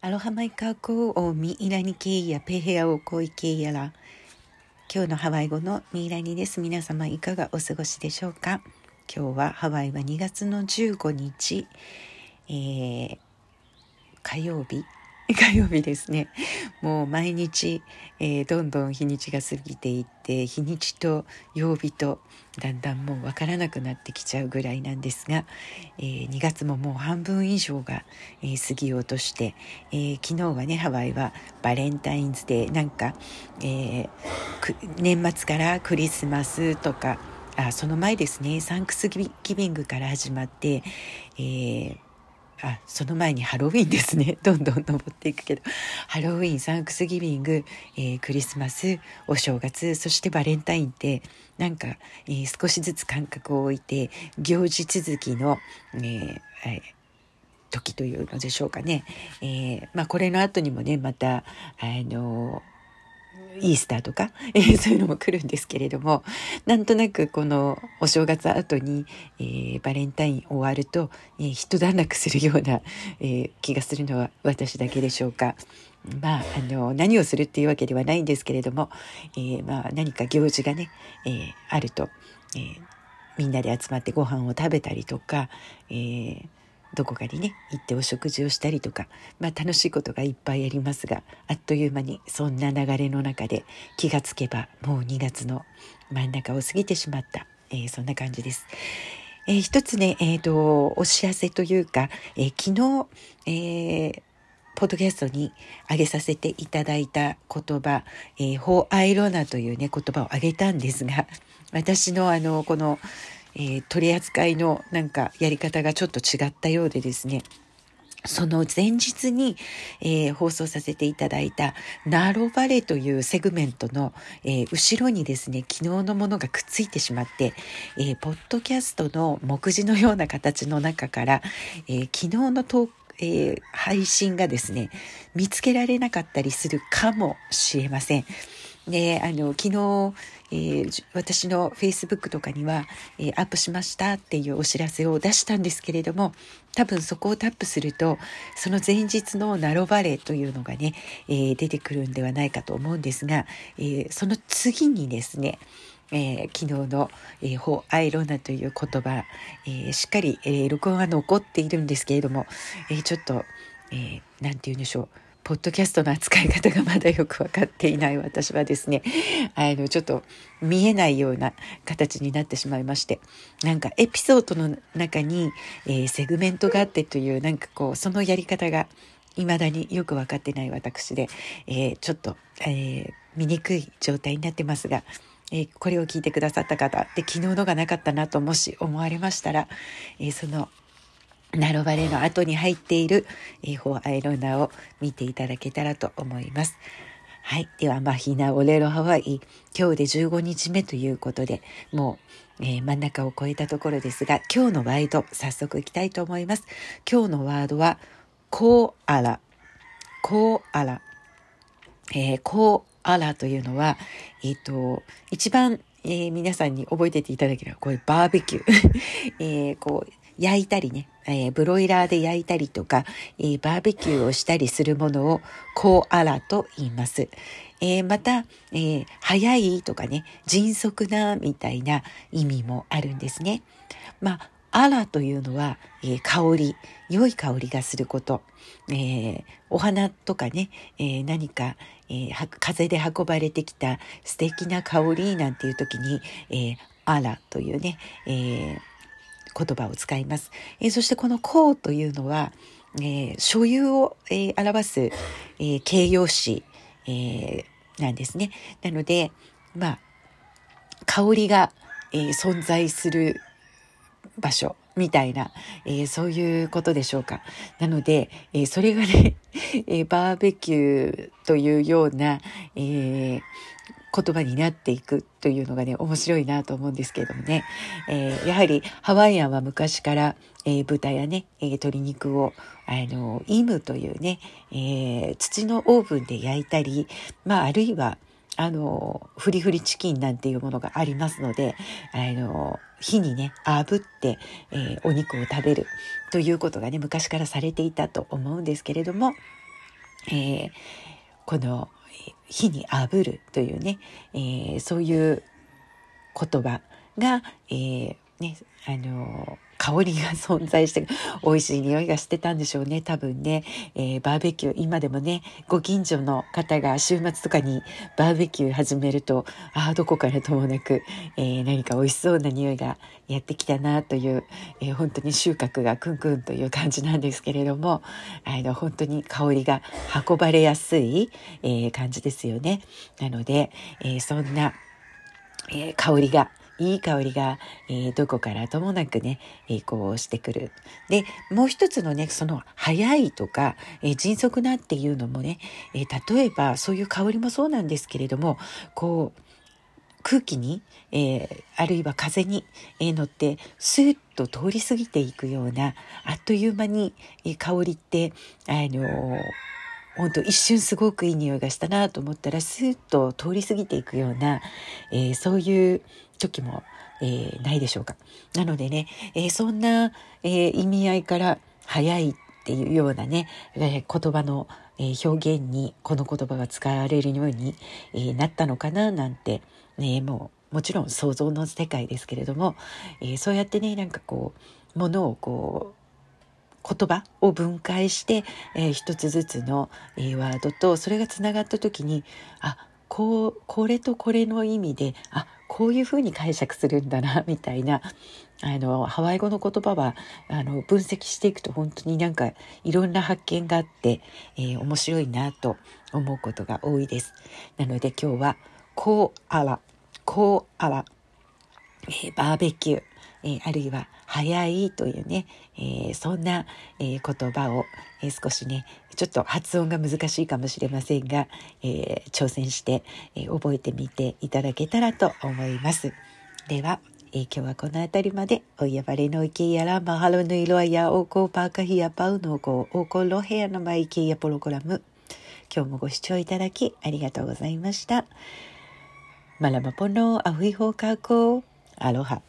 アロハマイカーコーをミイラニケイヤペヘアをコイケイヤラ今日のハワイ語のミイラニです。皆様いかがお過ごしでしょうか？今日はハワイは2月の15日、えー、火曜日。火曜日ですね。もう毎日、えー、どんどん日にちが過ぎていって日にちと曜日とだんだんもう分からなくなってきちゃうぐらいなんですが、えー、2月ももう半分以上が、えー、過ぎようとして、えー、昨日はねハワイはバレンタインズデーなんか、え年末からクリスマスとかあその前ですねサンクスギビングから始まって、えーあその前にハロウィンですね。どんどん登っていくけど。ハロウィンサンクスギビング、えー、クリスマスお正月そしてバレンタインってなんか、えー、少しずつ間隔を置いて行事続きの、えー時というのでしょうかね、えまあ、これの後にもねまたあのイースターとか、えー、そういうのも来るんですけれどもなんとなくこのお正月後に、えー、バレンタイン終わると、えー、一段落するような、えー、気がするのは私だけでしょうか。まあ、あの何をするっていうわけではないんですけれども、えー、まあ、何か行事がね、えー、あると、えー、みんなで集まってご飯を食べたりとか、えー、どこかにね行ってお食事をしたりとか、まあ、楽しいことがいっぱいありますがあっという間にそんな流れの中で気がつけばもう2月の真ん中を過ぎてしまった、えー、そんな感じです。えー、一つね、えーと、お知らせというか、えー、昨日、えーポッドキャストに上げさせていただいた言葉、えー、ホアイロナというね、言葉を挙げたんですが、私のあの、この、えー、取り扱いのなんかやり方がちょっと違ったようでですねその前日に、えー、放送させていただいたナロバレというセグメントの、えー、後ろにですね、昨日のものがくっついてしまって、えー、ポッドキャストの目次のような形の中から、え昨日のトえ配信がですね、見つけられなかったりするかもしれません。で、あの、昨日、えー、私の Facebook とかには、えー、アップしましたっていうお知らせを出したんですけれども、多分そこをタップすると、その前日のナロバレというのがね、えー、出てくるんではないかと思うんですが、えその次にですね、えー、昨日の「えー、ホアイロナ」という言葉、えー、しっかり、えー、録音が残っているんですけれども、えー、ちょっと何、えー、て言うんでしょう。ポッドキャストの扱い方がまだよく分かっていない私はですねあのちょっと見えないような形になってしまいましてなんかエピソードの中に、えー、セグメントがあってというなんかこうそのやり方が未だによく分かってない私で、えー、ちょっと、えー、見にくい状態になってますが、えー、これを聞いてくださった方で昨日のがなかったなともし思われましたら、えそのナロバレの後に入っている、えー、フォーアイロナを見ていただけたらと思います。はい。では、マヒナオレロハワイ、今日で15日目ということで、もう、えー、真ん中を越えたところですが、今日のワイド、早速いきたいと思います。今日のワードは、コアラ。コアラ。えー、コアラというのは、えっ、ー、と、一番、えー、皆さんに覚えてていただければ、これバーベキュー。えー、こう、焼いたりね、えー、ブロイラーで焼いたりとか、えー、バーベキューをしたりするものをコアラと言います。えー、また、えー、早いとかね、迅速なみたいな意味もあるんですね。まあ、アラというのは、えー、香り、良い香りがすること。えー、お花とかね、えー、何か、え風で運ばれてきた素敵な香りなんていう時に、えアラというね、え言葉を使います。え、そしてこの「こう」というのは、えー、所有を、えー、表す、えー、形容詞、え、なんですね。なので、まあ、香りが、え、存在する場所みたいな、え、そういうことでしょうか。なので、え、それがね、え、バーベキューというような、えー、言葉になっていくというのがね面白いなと思うんですけれどもね、えー、やはりハワイアンは昔から、えー、豚やね、えー、鶏肉をあのイムというね、え土のオーブンで焼いたり、まあ、あるいはあのフリフリチキンなんていうものがありますのであの火にね炙って、えお肉を食べるということがね昔からされていたと思うんですけれどもえー、この火に炙るというね、えー、そういう言葉が、えー、ね、あの香りが存在して美味しい匂いがしてたんでしょうね多分ね、えー、バーベキュー今でもねご近所の方が週末とかにバーベキュー始めるとああどこからともなく、えー、何か美味しそうな匂いがやってきたなという、えー、本当に収穫がクンクンという感じなんですけれどもあの本当に香りが運ばれやすい、え感じですよね。なので、えそんな、え香りがいい香りが、えー、どこからともなくね、えー、こうしてくる。で、もう一つのね、その早いとか、えー、迅速なっていうのもね、え例えばそういう香りもそうなんですけれども、こう、空気に、えあるいは風に、え乗ってスーッと通り過ぎていくようなあっという間に、え香りってあの本当一瞬すごくいい匂いがしたなと思ったらスーッと通り過ぎていくような、えー、そういう時も、えー、ないでしょうか。なのでね、えー、そんな、え意味合いから早いっていうようなね、え言葉の、え表現にこの言葉が使われるように、えなったのかななんて、ね、もうもちろん想像の世界ですけれども、えそうやってねなんかこうものをこう言葉を分解して、えー、一つずつの、えー、ワードとそれがつながった時にあこうこれとこれの意味であこういうふうに解釈するんだな みたいなあのハワイ語の言葉はあの分析していくと本当になんかいろんな発見があって、えー、面白いなと思うことが多いです。なので今日は「こうあら」「こうあら」えー、バーベキューえー、あるいは早いというね、えー、そんな、えー、言葉を、え少しねちょっと発音が難しいかもしれませんが、え挑戦して、え覚えてみていただけたらと思います。では、え今日はこの辺りまでおやばれのいけやらマハロの色やおこパーカヒやパウのこおこロヘアのマイケやプログラム今日もご視聴いただきありがとうございました。マラマポのアフイホーカーコアロハ